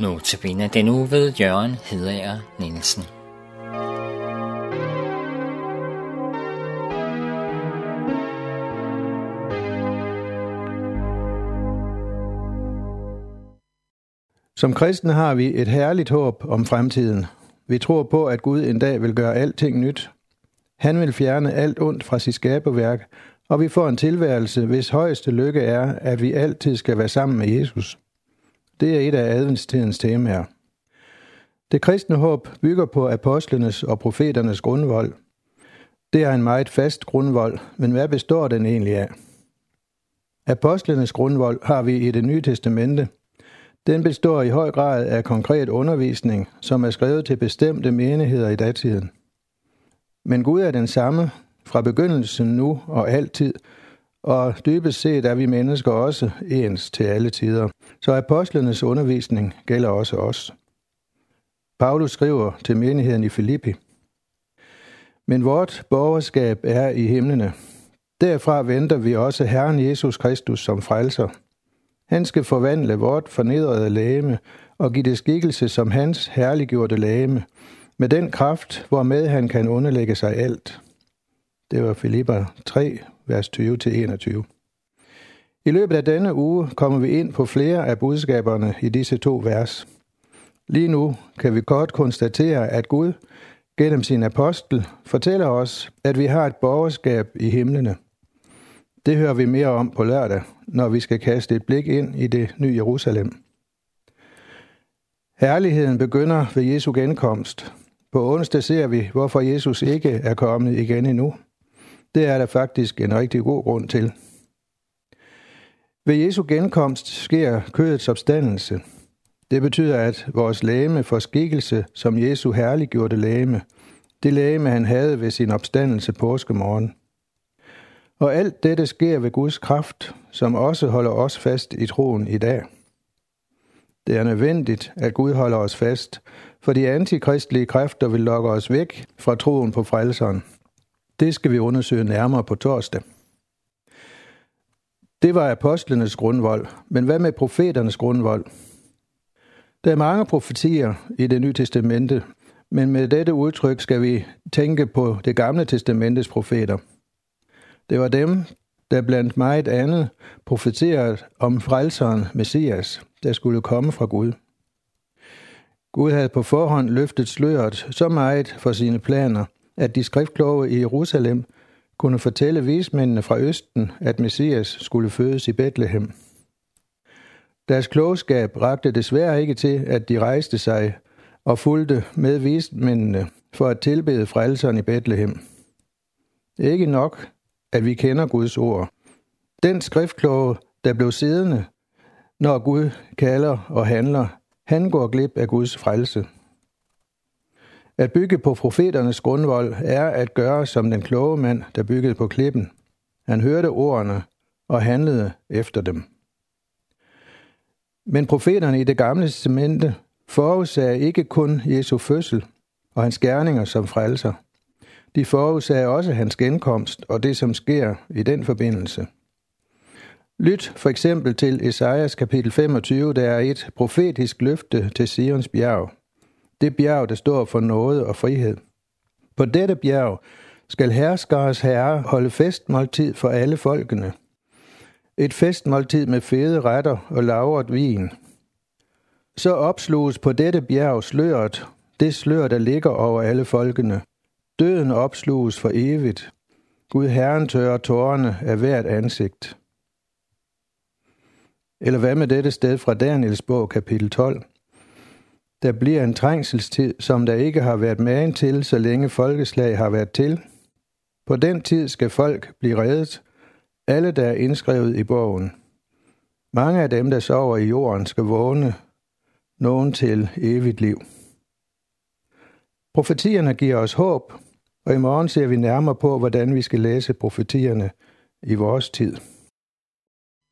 Nu til bene den uge ved Jørgen Hedager Nielsen. Som kristne har vi et herligt håb om fremtiden. Vi tror på, at Gud en dag vil gøre alting nyt. Han vil fjerne alt ondt fra sit skaberværk, og vi får en tilværelse, hvis højeste lykke er, at vi altid skal være sammen med Jesus. Det er et af adventstidens temaer. Det kristne håb bygger på apostlenes og profeternes grundvold. Det er en meget fast grundvold, men hvad består den egentlig af? Apostlenes grundvold har vi i det nye testamente. Den består i høj grad af konkret undervisning, som er skrevet til bestemte menigheder i datiden. Men Gud er den samme fra begyndelsen nu og altid, og dybest set er vi mennesker også ens til alle tider. Så apostlenes undervisning gælder også os. Paulus skriver til menigheden i Filippi. Men vort borgerskab er i himlene. Derfra venter vi også Herren Jesus Kristus som frelser. Han skal forvandle vort fornedrede lægeme og give det skikkelse som hans herliggjorte lægeme, med den kraft, hvormed han kan underlægge sig alt. Det var Filipper 3, vers 20-21. I løbet af denne uge kommer vi ind på flere af budskaberne i disse to vers. Lige nu kan vi godt konstatere, at Gud gennem sin apostel fortæller os, at vi har et borgerskab i himlene. Det hører vi mere om på lørdag, når vi skal kaste et blik ind i det nye Jerusalem. Herligheden begynder ved Jesu genkomst. På onsdag ser vi, hvorfor Jesus ikke er kommet igen endnu. Det er der faktisk en rigtig god grund til. Ved Jesu genkomst sker kødets opstandelse. Det betyder, at vores læme får skikkelse som Jesu herliggjorte læme. Det læme, han havde ved sin opstandelse påskemorgen. Og alt dette sker ved Guds kraft, som også holder os fast i troen i dag. Det er nødvendigt, at Gud holder os fast, for de antikristlige kræfter vil lokke os væk fra troen på frelseren. Det skal vi undersøge nærmere på torsdag. Det var apostlenes grundvold, men hvad med profeternes grundvold? Der er mange profetier i det nye testamente, men med dette udtryk skal vi tænke på det gamle testamentes profeter. Det var dem, der blandt meget andet profeterede om frelseren Messias, der skulle komme fra Gud. Gud havde på forhånd løftet sløret så meget for sine planer, at de skriftkloge i Jerusalem kunne fortælle vismændene fra Østen, at Messias skulle fødes i Bethlehem. Deres klogskab rakte desværre ikke til, at de rejste sig og fulgte med vismændene for at tilbede frelseren i Bethlehem. Ikke nok, at vi kender Guds ord. Den skriftkloge, der blev siddende, når Gud kalder og handler, han går glip af Guds frelse. At bygge på profeternes grundvold er at gøre som den kloge mand, der byggede på klippen. Han hørte ordene og handlede efter dem. Men profeterne i det gamle testamente forudsagde ikke kun Jesu fødsel og hans gerninger som frelser. De forudsagde også hans genkomst og det, som sker i den forbindelse. Lyt for eksempel til Esajas kapitel 25, der er et profetisk løfte til Sions bjerg. Det bjerg, der står for noget og frihed. På dette bjerg skal herskares herre holde festmåltid for alle folkene. Et festmåltid med fede retter og lavret vin. Så opsluges på dette bjerg sløret, det slør, der ligger over alle folkene. Døden opsluges for evigt. Gud Herren tørrer tårerne af hvert ansigt. Eller hvad med dette sted fra Daniels bog, kapitel 12? Der bliver en trængselstid, som der ikke har været magen til, så længe folkeslag har været til. På den tid skal folk blive reddet, alle der er indskrevet i bogen. Mange af dem, der sover i jorden, skal vågne, nogen til evigt liv. Profetierne giver os håb, og i morgen ser vi nærmere på, hvordan vi skal læse profetierne i vores tid.